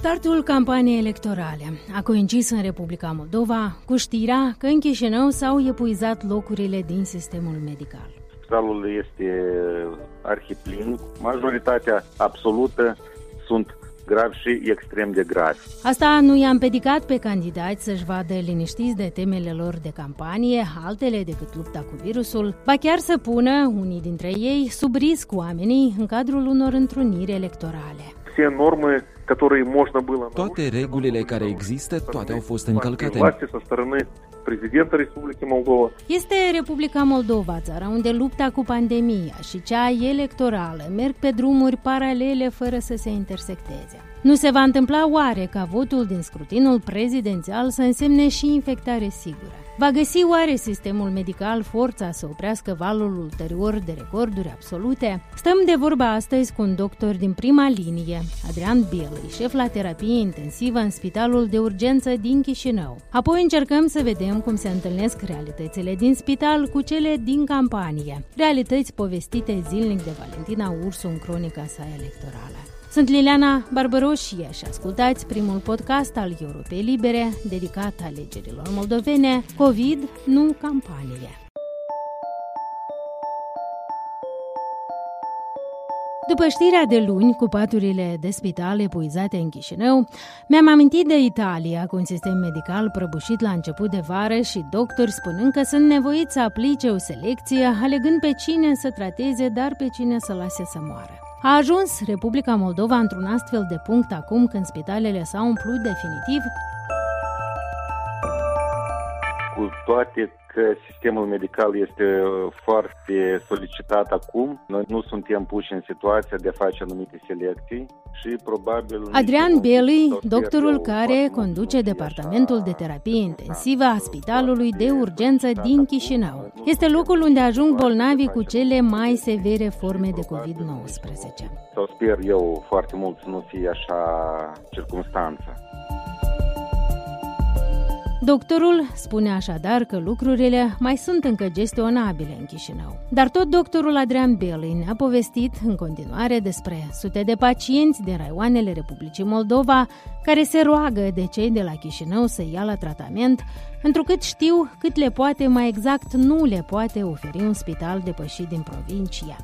Startul campaniei electorale a coincis în Republica Moldova cu știrea că în Chișinău s-au epuizat locurile din sistemul medical. Spitalul este arhiplin, majoritatea absolută sunt gravi și extrem de gravi. Asta nu i-a împedicat pe candidați să-și vadă liniștiți de temele lor de campanie, altele decât lupta cu virusul, ba chiar să pună unii dintre ei sub risc oamenii în cadrul unor întruniri electorale. Все нормы которые можно было... Toate regulile care există, toate au fost încălcate. Президента Республики Молдова. Este Republica Moldova, țara unde lupta cu pandemia și cea electorală merg pe drumuri paralele fără să se intersecteze. Nu se va întâmpla oare ca votul din scrutinul prezidențial să însemne și infectare sigură? Va găsi oare sistemul medical forța să oprească valul ulterior de recorduri absolute? Stăm de vorba astăzi cu un doctor din prima linie, Adrian Bielui, șef la terapie intensivă în Spitalul de Urgență din Chișinău. Apoi încercăm să vedem cum se întâlnesc realitățile din spital cu cele din campanie, realități povestite zilnic de Valentina Ursu în cronica sa electorală. Sunt Liliana Barbăroșie și ascultați primul podcast al Europei Libere dedicat alegerilor moldovene COVID, nu campanie. După știrea de luni cu paturile de spital epuizate în Chișinău, mi-am amintit de Italia cu un sistem medical prăbușit la început de vară și doctori spunând că sunt nevoiți să aplice o selecție, alegând pe cine să trateze, dar pe cine să lase să moară. A ajuns Republica Moldova într-un astfel de punct acum când spitalele s-au umplut definitiv? Cu toate că sistemul medical este uh, foarte solicitat acum. Noi nu suntem puși în situația de a face anumite selecții și probabil... Adrian Beli, doctorul care conduce Departamentul de Terapie Intensivă a Spitalului de Urgență din Chișinău. Este locul unde ajung bolnavii cu cele mai severe forme de COVID-19. Sau sper eu foarte mult să nu fie așa circunstanța. Doctorul spune așadar că lucrurile mai sunt încă gestionabile în Chișinău. Dar tot doctorul Adrian Belin ne-a povestit în continuare despre sute de pacienți din raioanele Republicii Moldova care se roagă de cei de la Chișinău să ia la tratament, întrucât știu cât le poate, mai exact nu le poate oferi un spital depășit din provincia.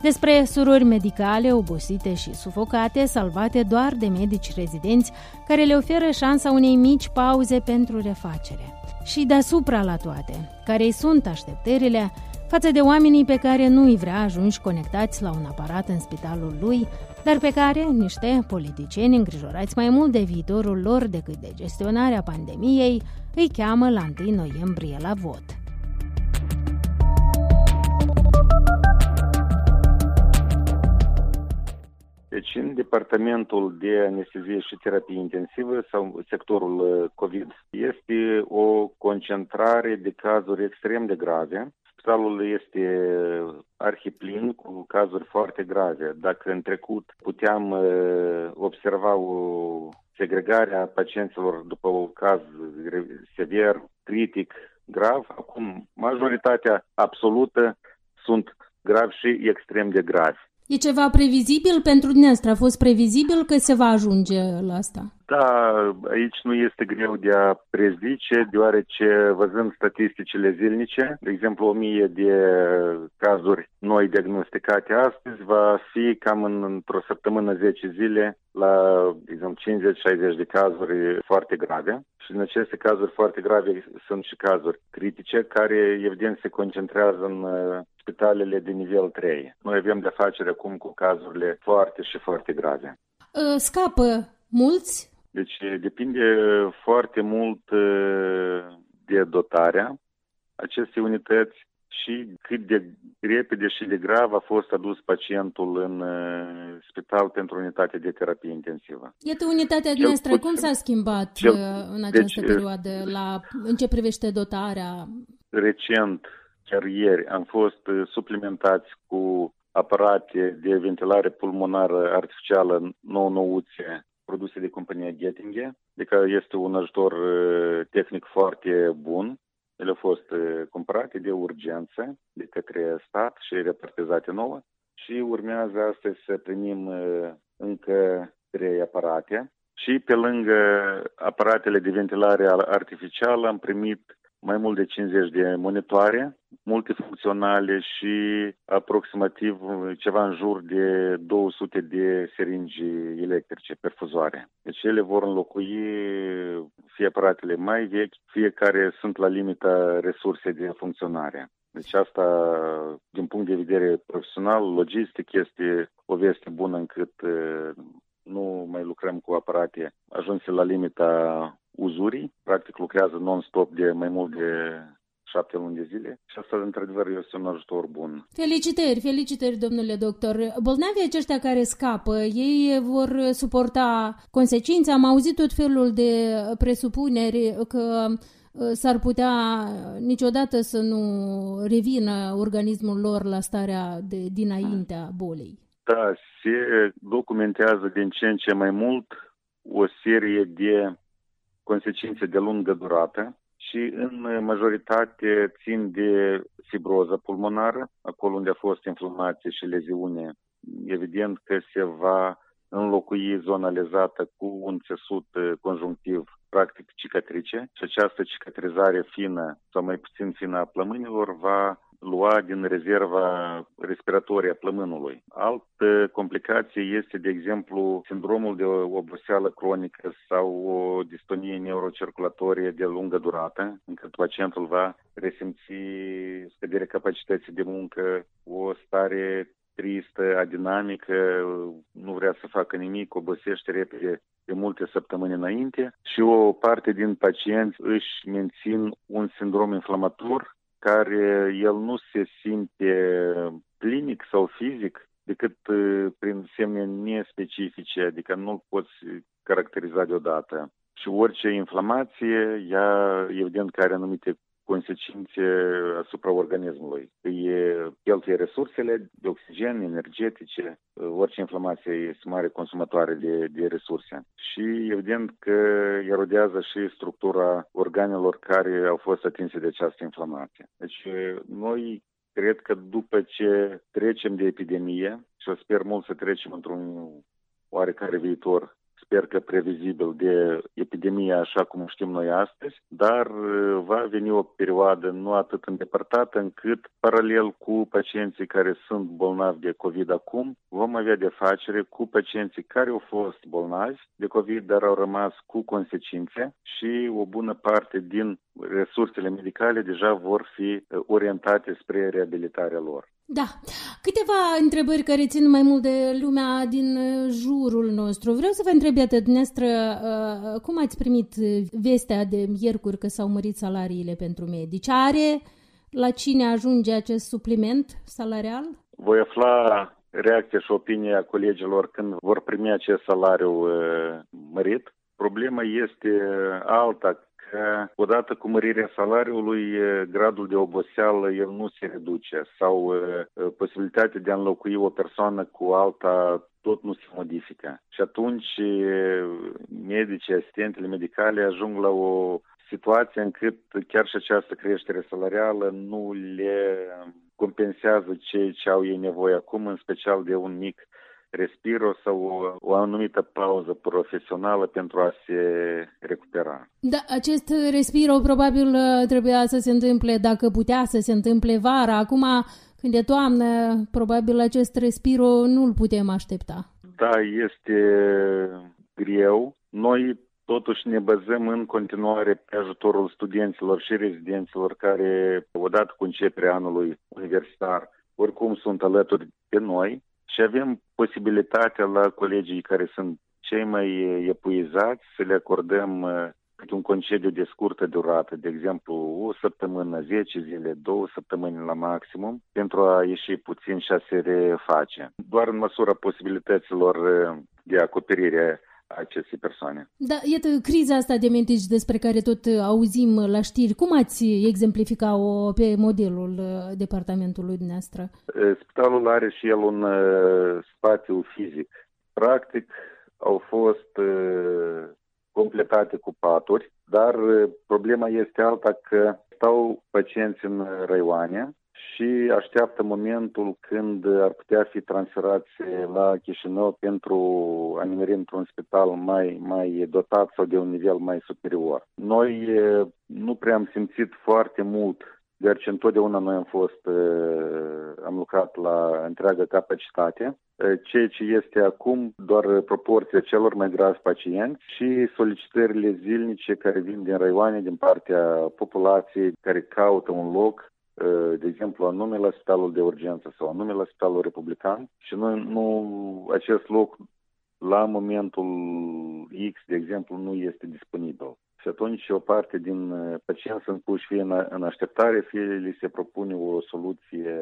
Despre surori medicale obosite și sufocate, salvate doar de medici rezidenți, care le oferă șansa unei mici pauze pentru refacere. Și deasupra la toate, care îi sunt așteptările față de oamenii pe care nu îi vrea ajungi conectați la un aparat în spitalul lui, dar pe care niște politicieni îngrijorați mai mult de viitorul lor decât de gestionarea pandemiei îi cheamă la 1 noiembrie la vot. Deci în departamentul de anestezie și terapie intensivă sau sectorul uh, COVID este o concentrare de cazuri extrem de grave Spitalul este arhiplin cu cazuri foarte grave. Dacă în trecut puteam uh, observa o segregare a pacienților după un caz sever, critic, grav, acum majoritatea absolută sunt gravi și extrem de gravi. E ceva previzibil pentru dumneavoastră? A fost previzibil că se va ajunge la asta? Da, aici nu este greu de a prezice, deoarece văzând statisticile zilnice, de exemplu o mie de cazuri noi diagnosticate astăzi, va fi cam în, într-o săptămână 10 zile la, de exemplu, 50-60 de cazuri foarte grave. Și în aceste cazuri foarte grave sunt și cazuri critice, care evident se concentrează în uh, spitalele de nivel 3. Noi avem de face acum cu cazurile foarte și foarte grave. Uh, scapă mulți deci depinde foarte mult de dotarea acestei unități și cât de repede și de grav a fost adus pacientul în spital pentru unitate de terapie intensivă. Iată unitatea noastră, cum s-a schimbat cel, în această deci, perioadă la, în ce privește dotarea? Recent, chiar ieri, am fost suplimentați cu aparate de ventilare pulmonară artificială nou-nouțe produse de compania Gettinge, adică este un ajutor tehnic foarte bun. Ele au fost cumpărate de urgență de către stat și repartizate nouă și urmează astăzi să primim încă trei aparate Și pe lângă aparatele de ventilare artificială am primit mai mult de 50 de monitoare multifuncționale și aproximativ ceva în jur de 200 de seringi electrice perfuzoare. Deci ele vor înlocui fie aparatele mai vechi, fie care sunt la limita resursei de funcționare. Deci asta, din punct de vedere profesional, logistic, este o veste bună încât nu mai lucrăm cu aparate ajunse la limita uzurii, practic lucrează non-stop de mai mult de șapte luni de zile și asta, într-adevăr, este un ajutor bun. Felicitări, felicitări, domnule doctor. Bolnavii aceștia care scapă, ei vor suporta consecințe. Am auzit tot felul de presupuneri că uh, s-ar putea niciodată să nu revină organismul lor la starea de dinaintea bolii. Da, se documentează din ce în ce mai mult o serie de consecințe de lungă durată și în majoritate țin de fibroză pulmonară, acolo unde a fost inflamație și leziune. Evident că se va înlocui zona lezată cu un țesut conjunctiv practic cicatrice și această cicatrizare fină sau mai puțin fină a plămânilor va lua din rezerva respiratorie a plămânului. Altă complicație este, de exemplu, sindromul de oboseală cronică sau o distonie neurocirculatorie de lungă durată, încât pacientul va resimți scăderea capacității de muncă, o stare tristă, adinamică, nu vrea să facă nimic, obosește repede de multe săptămâni înainte și o parte din pacienți își mențin un sindrom inflamator care el nu se simte clinic sau fizic decât prin semne nespecifice, adică nu-l poți caracteriza deodată. Și orice inflamație, ea evident că are anumite consecințe asupra organismului. Îi cheltuie resursele de oxigen, energetice, orice inflamație este mare consumatoare de, de resurse. Și evident că erodează și structura organelor care au fost atinse de această inflamație. Deci noi cred că după ce trecem de epidemie, și o sper mult să trecem într-un oarecare viitor sper că previzibil de epidemie așa cum știm noi astăzi, dar uh, va veni o perioadă nu atât îndepărtată încât, paralel cu pacienții care sunt bolnavi de COVID acum, vom avea de facere cu pacienții care au fost bolnavi de COVID, dar au rămas cu consecințe și o bună parte din resursele medicale deja vor fi uh, orientate spre reabilitarea lor. Da. Câteva întrebări care țin mai mult de lumea din uh, jurul nostru. Vreau să vă întreb, iată, dumneavoastră, uh, cum ați primit vestea de miercuri că s-au mărit salariile pentru medici? Are la cine ajunge acest supliment salarial? Voi afla reacția și opinia colegilor când vor primi acest salariu mărit. Problema este alta că odată cu mărirea salariului, gradul de oboseală el nu se reduce sau posibilitatea de a înlocui o persoană cu alta tot nu se modifică. Și atunci medicii, asistentele medicale ajung la o situație încât chiar și această creștere salarială nu le compensează ce, ce au ei nevoie acum, în special de un mic respiro sau o, o anumită pauză profesională pentru a se recupera. Da, acest respiro probabil uh, trebuia să se întâmple, dacă putea să se întâmple vara. Acum, când e toamnă, probabil acest respiro nu-l putem aștepta. Da, este greu. Noi totuși ne bazăm în continuare pe ajutorul studenților și rezidenților care, odată cu începerea anului universitar, oricum sunt alături de noi și avem posibilitatea la colegii care sunt cei mai epuizați să le acordăm uh, câte un concediu de scurtă durată, de exemplu o săptămână, 10 zile, două săptămâni la maximum, pentru a ieși puțin și a se reface. Doar în măsura posibilităților uh, de acoperire acestei persoane. Da, iată, criza asta de mentici despre care tot auzim la știri, cum ați exemplifica-o pe modelul uh, departamentului dumneavoastră? Uh, spitalul are și el un uh, spațiu fizic. Practic, au fost completate cu paturi, dar problema este alta că stau pacienți în raioane și așteaptă momentul când ar putea fi transferați la Chișinău pentru a nimeri într-un spital mai, mai dotat sau de un nivel mai superior. Noi nu prea am simțit foarte mult deoarece întotdeauna noi am fost, am lucrat la întreagă capacitate, ceea ce este acum doar proporția celor mai gravi pacienți și solicitările zilnice care vin din raioane, din partea populației care caută un loc de exemplu, anume la spitalul de urgență sau anume la spitalul republican și noi nu, acest loc la momentul X, de exemplu, nu este disponibil. Și atunci o parte din uh, pacienți sunt puși fie în, în așteptare, fie li se propune o soluție,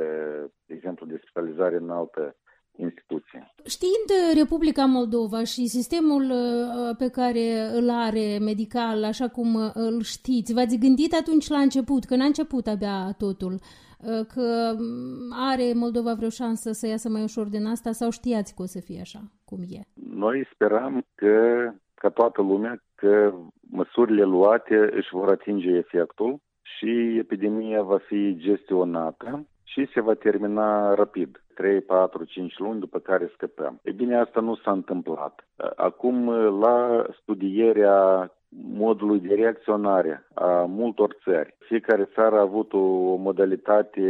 de exemplu, de spitalizare în altă instituție. Știind Republica Moldova și sistemul uh, pe care îl are medical, așa cum uh, îl știți, v-ați gândit atunci la început, când a început abia totul, că mm, are Moldova vreo șansă să iasă mai ușor din asta sau știați că o să fie așa cum e? Noi speram că, ca toată lumea, că măsurile luate își vor atinge efectul și epidemia va fi gestionată și se va termina rapid. 3, 4, 5 luni după care scăpăm. E bine, asta nu s-a întâmplat. Acum, la studierea modului de reacționare a multor țări. Fiecare țară a avut o modalitate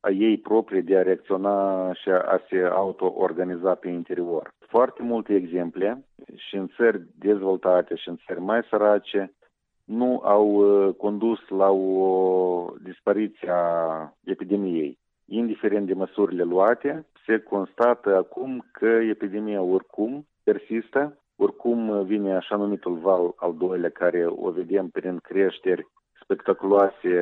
a ei proprie de a reacționa și a se auto-organiza pe interior. Foarte multe exemple și în țări dezvoltate și în țări mai sărace nu au uh, condus la o dispariție a epidemiei. Indiferent de măsurile luate, se constată acum că epidemia oricum persistă oricum vine așa numitul val al doilea care o vedem prin creșteri spectaculoase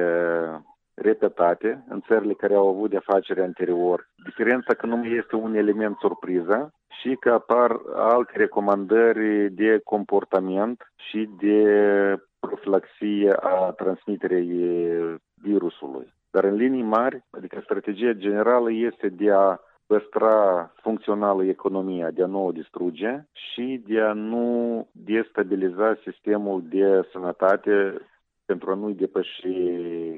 repetate în țările care au avut de afaceri anterior. Diferența că nu mai este un element surpriză și că apar alte recomandări de comportament și de profilaxie a transmiterii virusului. Dar în linii mari, adică strategia generală este de a păstra funcțională economia, de a nu o distruge și de a nu destabiliza sistemul de sănătate pentru a nu depăși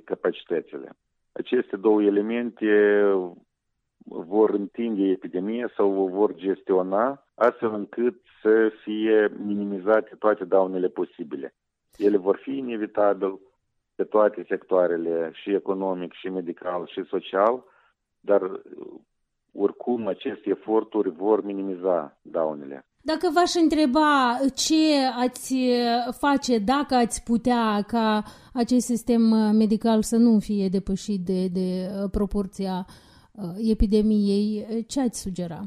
capacitățile. Aceste două elemente vor întinde epidemia sau o vor gestiona astfel încât să fie minimizate toate daunele posibile. Ele vor fi inevitabil pe toate sectoarele, și economic, și medical, și social, dar oricum aceste eforturi vor minimiza daunele. Dacă v-aș întreba ce ați face dacă ați putea ca acest sistem medical să nu fie depășit de, de uh, proporția uh, epidemiei, ce ați sugera?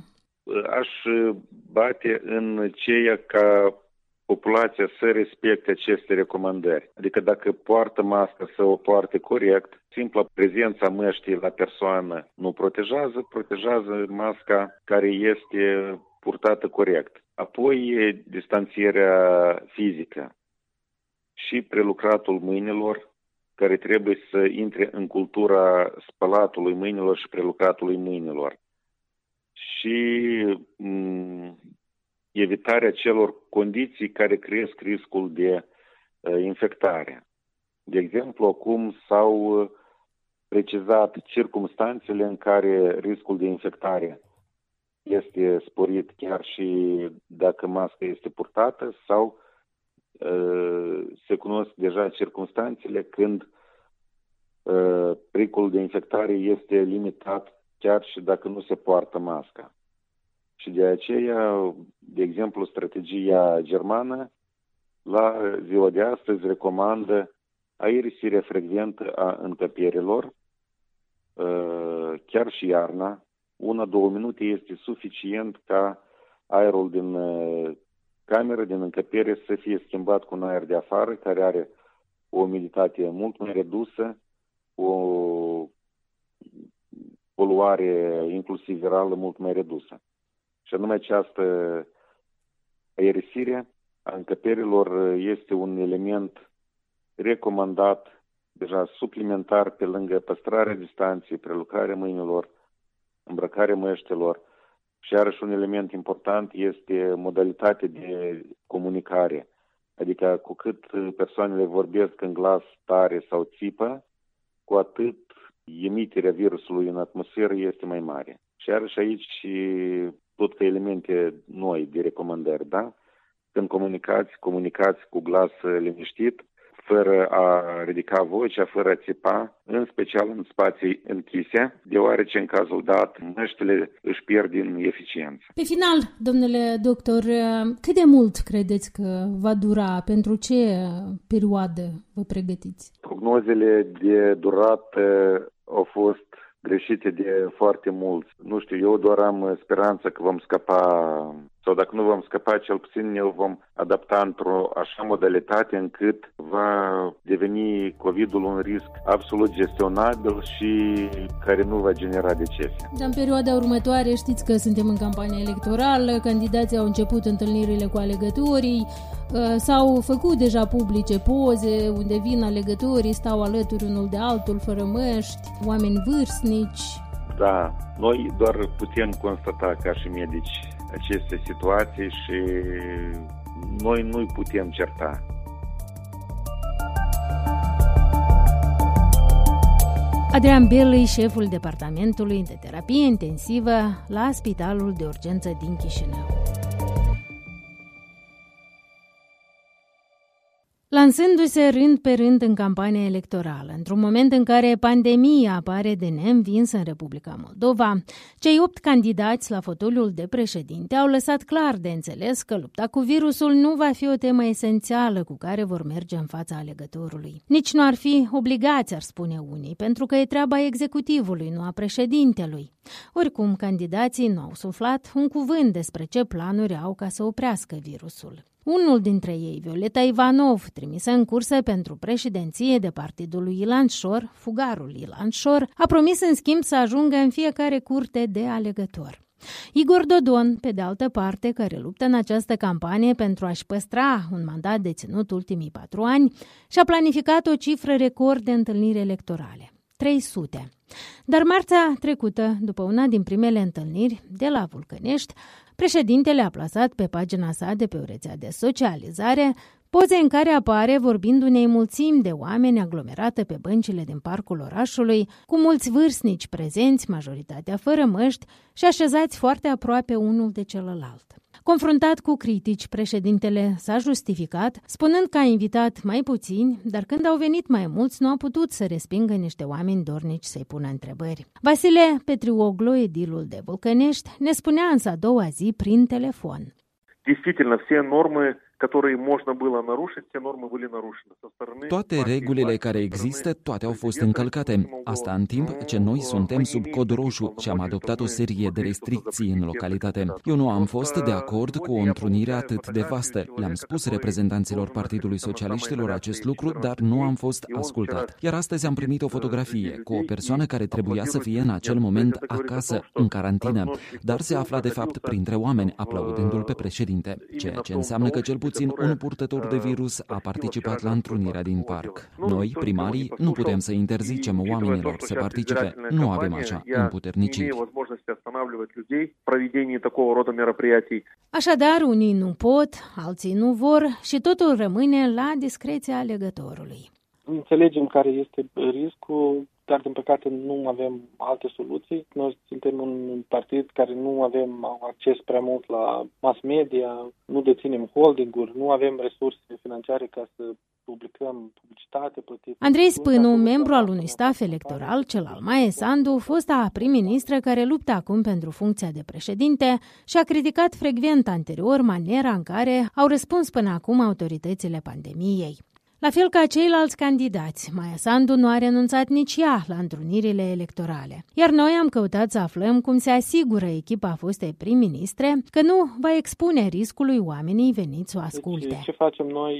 Aș bate în ceea ca populația să respecte aceste recomandări. Adică dacă poartă mască să o poarte corect, simpla prezența măștii la persoană nu protejează, protejează masca care este purtată corect. Apoi distanțierea fizică și prelucratul mâinilor, care trebuie să intre în cultura spălatului mâinilor și prelucratului mâinilor. Și m- evitarea celor condiții care cresc riscul de uh, infectare. De exemplu, acum s-au uh, precizat circumstanțele în care riscul de infectare este sporit chiar și dacă masca este purtată sau uh, se cunosc deja circunstanțele când uh, pericolul de infectare este limitat chiar și dacă nu se poartă masca. Și de aceea, de exemplu, strategia germană la ziua de astăzi recomandă aerisirea frecventă a încăpierilor, uh, chiar și iarna. Una-două minute este suficient ca aerul din uh, cameră, din încăpere, să fie schimbat cu un aer de afară, care are o umiditate mult mai redusă, o poluare inclusiv virală mult mai redusă. Și anume această aerisire a încăperilor este un element recomandat deja suplimentar pe lângă păstrarea distanței, prelucrarea mâinilor, îmbrăcarea măștelor și iarăși un element important este modalitatea de comunicare. Adică cu cât persoanele vorbesc în glas tare sau țipă, cu atât emiterea virusului în atmosferă este mai mare. Și are și aici tot ca elemente noi de recomandări, da? Când comunicați, comunicați cu glas liniștit, fără a ridica vocea, fără a țipa, în special în spații închise, deoarece în cazul dat măștile își pierd din eficiență. Pe final, domnule doctor, cât de mult credeți că va dura? Pentru ce perioadă vă pregătiți? Prognozele de durată au fost greșite de foarte mulți. Nu știu, eu doar am speranța că vom scăpa sau dacă nu vom scăpa, cel puțin ne vom adapta într-o așa modalitate încât va deveni COVID-ul un risc absolut gestionabil și care nu va genera decese. Dar în perioada următoare știți că suntem în campanie electorală, candidații au început întâlnirile cu alegătorii, uh, s-au făcut deja publice poze unde vin alegătorii, stau alături unul de altul, fără măști, oameni vârstnici. Da, noi doar putem constata ca și medici aceste situații și noi nu-i putem certa. Adrian Berley, șeful departamentului de terapie intensivă la Spitalul de Urgență din Chișinău. Lansându-se rând pe rând în campania electorală, într-un moment în care pandemia apare de neînvins în Republica Moldova, cei opt candidați la fotoliul de președinte au lăsat clar de înțeles că lupta cu virusul nu va fi o temă esențială cu care vor merge în fața alegătorului. Nici nu ar fi obligați, ar spune unii, pentru că e treaba executivului, nu a președintelui. Oricum, candidații nu au suflat un cuvânt despre ce planuri au ca să oprească virusul. Unul dintre ei, Violeta Ivanov, trimisă în cursă pentru președinție de partidul lui Ilan Șor, fugarul Ilan Șor, a promis în schimb să ajungă în fiecare curte de alegător. Igor Dodon, pe de altă parte, care luptă în această campanie pentru a-și păstra un mandat deținut ultimii patru ani, și-a planificat o cifră record de întâlniri electorale. 300. Dar marțea trecută, după una din primele întâlniri de la Vulcănești, președintele a plasat pe pagina sa de pe o rețea de socializare poze în care apare vorbind unei mulțimi de oameni aglomerate pe băncile din parcul orașului, cu mulți vârstnici prezenți, majoritatea fără măști și așezați foarte aproape unul de celălalt. Confruntat cu critici, președintele s-a justificat, spunând că a invitat mai puțini, dar când au venit mai mulți, nu a putut să respingă niște oameni dornici să-i pună întrebări. Vasile Petrioglu, edilul de Vulcănești, ne spunea însă a doua zi prin telefon. Действительно, все нормы toate regulile care există, toate au fost încălcate. Asta în timp ce noi suntem sub cod roșu și am adoptat o serie de restricții în localitate. Eu nu am fost de acord cu o întrunire atât de vastă. Le-am spus reprezentanților Partidului Socialiștilor acest lucru, dar nu am fost ascultat. Iar astăzi am primit o fotografie cu o persoană care trebuia să fie în acel moment acasă, în carantină, dar se afla de fapt printre oameni, aplaudându-l pe președinte, ceea ce înseamnă că cel puțin un purtător de virus a participat la întrunirea din parc. Noi, primarii, nu putem să interzicem oamenilor să participe. Nu avem așa împuterniciri. Așadar, unii nu pot, alții nu vor și totul rămâne la discreția alegătorului. Înțelegem care este riscul, dar din păcate nu avem alte soluții. Noi suntem un partid care nu avem acces prea mult la mass media, nu deținem holdinguri, nu avem resurse financiare ca să publicăm publicitate plătită. Andrei Spânu, membru al unui staf electoral, cel al Maie Sandu, fosta prim-ministră care luptă acum pentru funcția de președinte și a criticat frecvent anterior maniera în care au răspuns până acum autoritățile pandemiei. La fel ca ceilalți candidați, Maia Sandu nu a renunțat nici ea la întrunirile electorale. Iar noi am căutat să aflăm cum se asigură echipa fostei prim-ministre că nu va expune riscului oamenii veniți să o asculte. Deci, ce facem noi,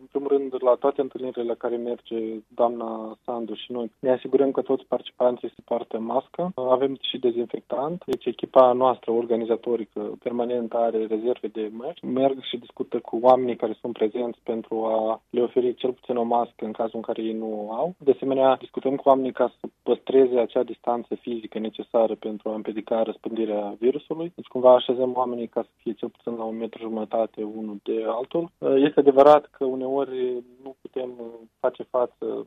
în primul rând, la toate întâlnirile la care merge doamna Sandu și noi, ne asigurăm că toți participanții se poartă mască, avem și dezinfectant, deci echipa noastră organizatorică permanent are rezerve de măști, merg și discută cu oamenii care sunt prezenți pentru a le oferi oferi cel puțin o mască în cazul în care ei nu au. De asemenea, discutăm cu oamenii ca să păstreze acea distanță fizică necesară pentru a împiedica răspândirea virusului. Deci cumva așezăm oamenii ca să fie cel puțin la un metru jumătate unul de altul. Este adevărat că uneori nu putem face față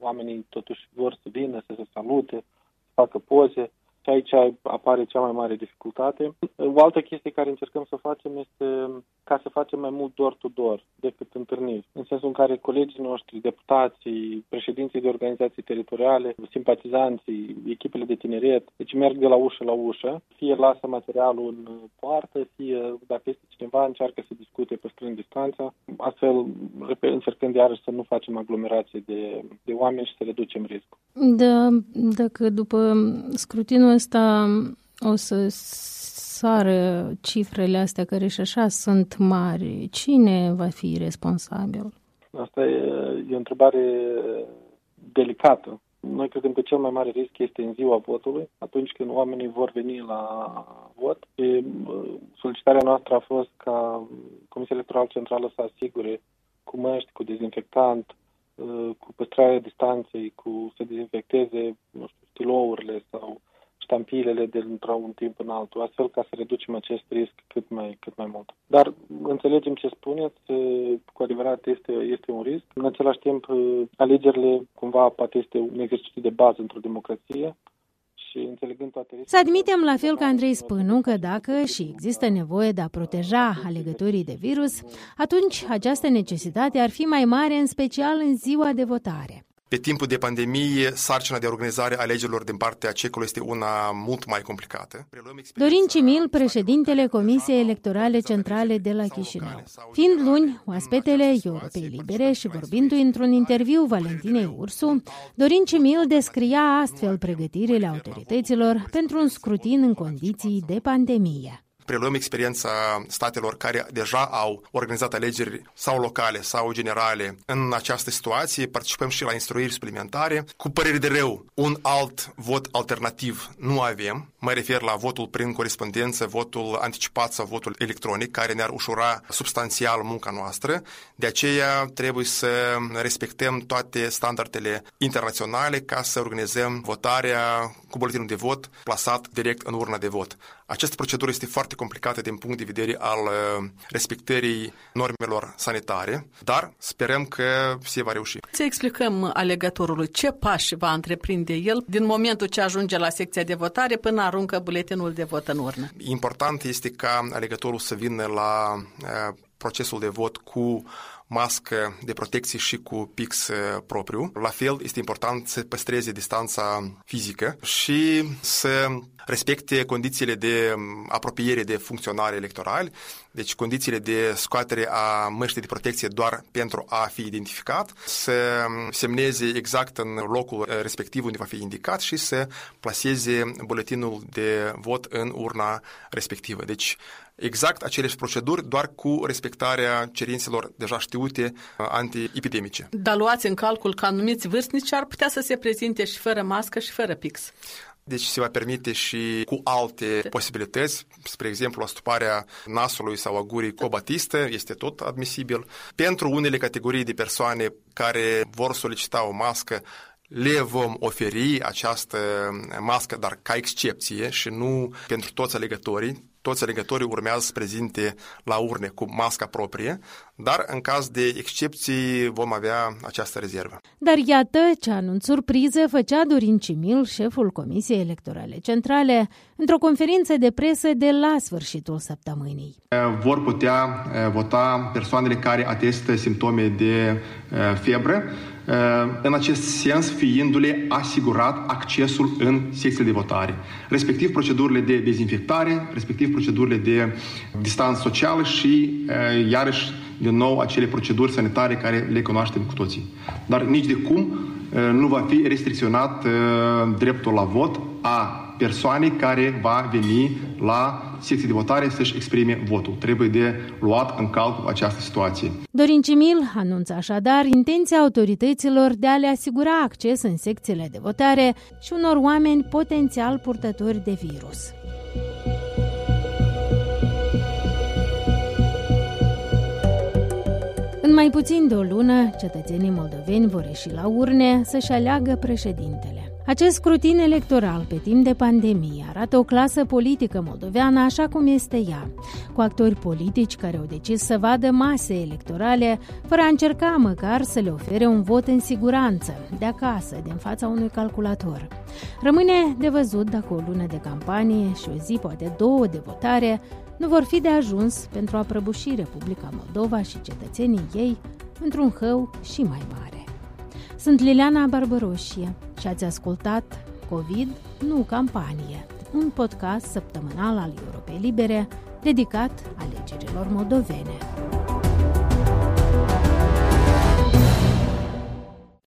oamenii totuși vor să vină, să se salute, să facă poze și aici apare cea mai mare dificultate. O altă chestie care încercăm să facem este ca să facem mai mult door-to-door decât întâlniri, în sensul în care colegii noștri, deputații, președinții de organizații teritoriale, simpatizanții, echipele de tineret, deci merg de la ușă la ușă, fie lasă materialul în poartă, fie dacă este cineva încearcă să discute păstrând distanța, astfel încercând iarăși să nu facem aglomerație de, de oameni și să reducem riscul. Da, dacă după scrutinul ăsta o să sară cifrele astea care și așa sunt mari, cine va fi responsabil? Asta e, e o întrebare delicată. Noi credem că cel mai mare risc este în ziua votului, atunci când oamenii vor veni la vot. E, solicitarea noastră a fost ca Comisia Electorală Centrală să asigure cu măști, cu dezinfectant, cu păstrarea distanței, cu să dezinfecteze nu știu, stilourile sau ștampilele de într-un timp în altul, astfel ca să reducem acest risc cât mai, cât mai mult. Dar înțelegem ce spuneți, cu adevărat este, este un risc. În același timp, alegerile cumva poate este un exercițiu de bază într-o democrație și înțelegând toate Să admitem la fel ca Andrei Spânu că dacă și există nevoie de a proteja alegătorii de virus, atunci această necesitate ar fi mai mare, în special în ziua de votare. Pe timpul de pandemie, sarcina de organizare a alegerilor din partea cecului este una mult mai complicată. Dorin Cimil, președintele Comisiei Electorale Centrale de la Chișinău. Fiind luni, oaspetele Europei Libere și vorbindu-i într-un interviu Valentinei Ursu, Dorin Cimil descria astfel pregătirile autorităților pentru un scrutin în condiții de pandemie preluăm experiența statelor care deja au organizat alegeri sau locale sau generale în această situație, participăm și la instruiri suplimentare. Cu părere de rău, un alt vot alternativ nu avem. Mă refer la votul prin corespondență, votul anticipat sau votul electronic, care ne-ar ușura substanțial munca noastră. De aceea trebuie să respectăm toate standardele internaționale ca să organizăm votarea cu buletinul de vot plasat direct în urna de vot. Această procedură este foarte complicată din punct de vedere al uh, respectării normelor sanitare, dar sperăm că se va reuși. Să explicăm alegătorului ce pași va întreprinde el din momentul ce ajunge la secția de votare până aruncă buletinul de vot în urnă. Important este ca alegătorul să vină la uh, procesul de vot cu mască de protecție și cu pix uh, propriu. La fel, este important să păstreze distanța fizică și să respecte condițiile de um, apropiere de funcționare electorali, deci condițiile de scoatere a măștii de protecție doar pentru a fi identificat, să um, semneze exact în locul uh, respectiv unde va fi indicat și să plaseze buletinul de vot în urna respectivă. Deci exact aceleași proceduri, doar cu respectarea cerințelor deja știute uh, antiepidemice. Dar luați în calcul că anumiți vârstnici ar putea să se prezinte și fără mască și fără pix. Deci se va permite și cu alte posibilități, spre exemplu, astuparea nasului sau a gurii cu o batistă, este tot admisibil. Pentru unele categorii de persoane care vor solicita o mască, le vom oferi această mască, dar ca excepție și nu pentru toți alegătorii toți alegătorii urmează să prezinte la urne cu masca proprie, dar în caz de excepții vom avea această rezervă. Dar iată ce anunț surpriză făcea Dorin Cimil, șeful Comisiei Electorale Centrale, într-o conferință de presă de la sfârșitul săptămânii. Vor putea vota persoanele care atestă simptome de febră, în acest sens fiindu-le asigurat accesul în secțiile de votare, respectiv procedurile de dezinfectare, respectiv procedurile de distanță socială și, iarăși, din nou, acele proceduri sanitare care le cunoaștem cu toții. Dar nici de cum nu va fi restricționat dreptul la vot a persoanei care va veni la secție de votare să-și exprime votul. Trebuie de luat în calcul această situație. Dorin Cimil anunță așadar intenția autorităților de a le asigura acces în secțiile de votare și unor oameni potențial purtători de virus. În mai puțin de o lună, cetățenii moldoveni vor ieși la urne să-și aleagă președintele. Acest scrutin electoral pe timp de pandemie arată o clasă politică moldoveană așa cum este ea, cu actori politici care au decis să vadă mase electorale fără a încerca măcar să le ofere un vot în siguranță, de acasă, din fața unui calculator. Rămâne de văzut dacă o lună de campanie și o zi, poate două de votare, nu vor fi de ajuns pentru a prăbuși Republica Moldova și cetățenii ei într-un hău și mai mare. Sunt Liliana Barbăroșie și ați ascultat COVID, nu campanie, un podcast săptămânal al Europei Libere dedicat alegerilor moldovene.